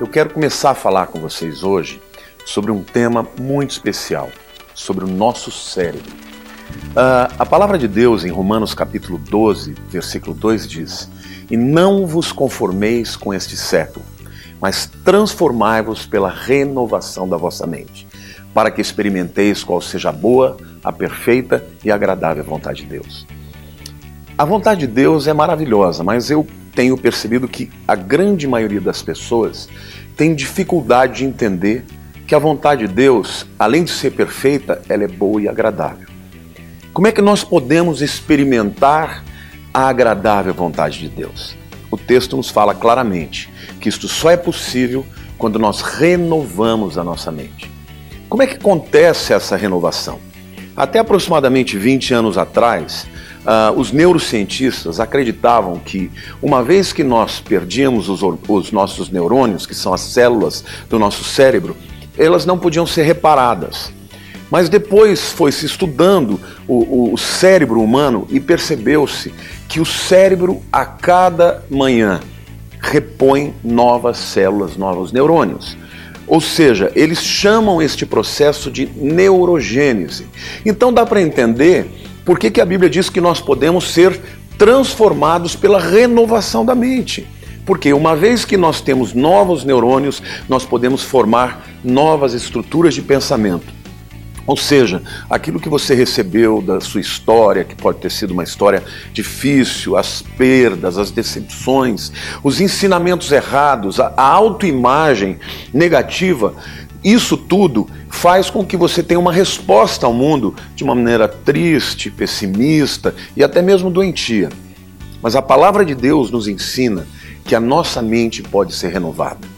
Eu quero começar a falar com vocês hoje sobre um tema muito especial, sobre o nosso cérebro. Uh, a palavra de Deus em Romanos capítulo 12, versículo 2 diz: E não vos conformeis com este século, mas transformai-vos pela renovação da vossa mente, para que experimenteis qual seja a boa, a perfeita e agradável vontade de Deus. A vontade de Deus é maravilhosa, mas eu tenho percebido que a grande maioria das pessoas tem dificuldade de entender que a vontade de Deus, além de ser perfeita, ela é boa e agradável. Como é que nós podemos experimentar a agradável vontade de Deus? O texto nos fala claramente que isto só é possível quando nós renovamos a nossa mente. Como é que acontece essa renovação? Até aproximadamente 20 anos atrás, Uh, os neurocientistas acreditavam que, uma vez que nós perdíamos os, os, nossos neurônios, que são as células do nosso cérebro, elas não podiam ser reparadas. Mas depois foi se estudando o, o cérebro humano e percebeu-se que o cérebro, a cada manhã, repõe novas células, novos neurônios. Ou seja, eles chamam este processo de neurogênese. Então dá para entender por que, que a Bíblia diz que nós podemos ser transformados pela renovação da mente? Porque uma vez que nós temos novos neurônios, nós podemos formar novas estruturas de pensamento. Ou seja, aquilo que você recebeu da sua história, que pode ter sido uma história difícil, as perdas, as decepções, os ensinamentos errados, a autoimagem negativa, isso tudo faz com que você tenha uma resposta ao mundo de uma maneira triste, pessimista e até mesmo doentia. Mas a palavra de Deus nos ensina que a nossa mente pode ser renovada.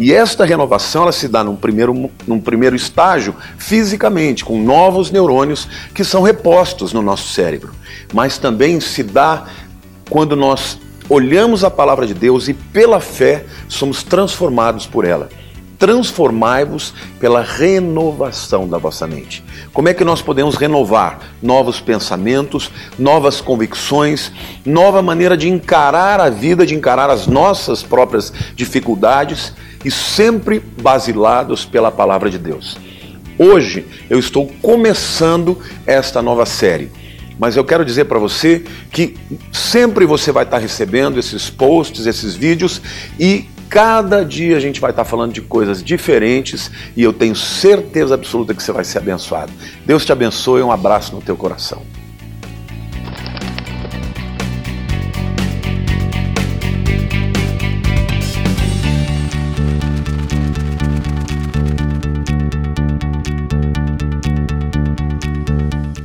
E esta renovação ela se dá num primeiro, num primeiro estágio fisicamente, com novos neurônios que são repostos no nosso cérebro. Mas também se dá quando nós olhamos a palavra de Deus e pela fé somos transformados por ela transformai-vos pela renovação da vossa mente. Como é que nós podemos renovar novos pensamentos, novas convicções, nova maneira de encarar a vida, de encarar as nossas próprias dificuldades e sempre basilados pela palavra de Deus. Hoje eu estou começando esta nova série mas eu quero dizer para você que sempre você vai estar recebendo esses posts, esses vídeos e Cada dia a gente vai estar falando de coisas diferentes e eu tenho certeza absoluta que você vai ser abençoado. Deus te abençoe, um abraço no teu coração.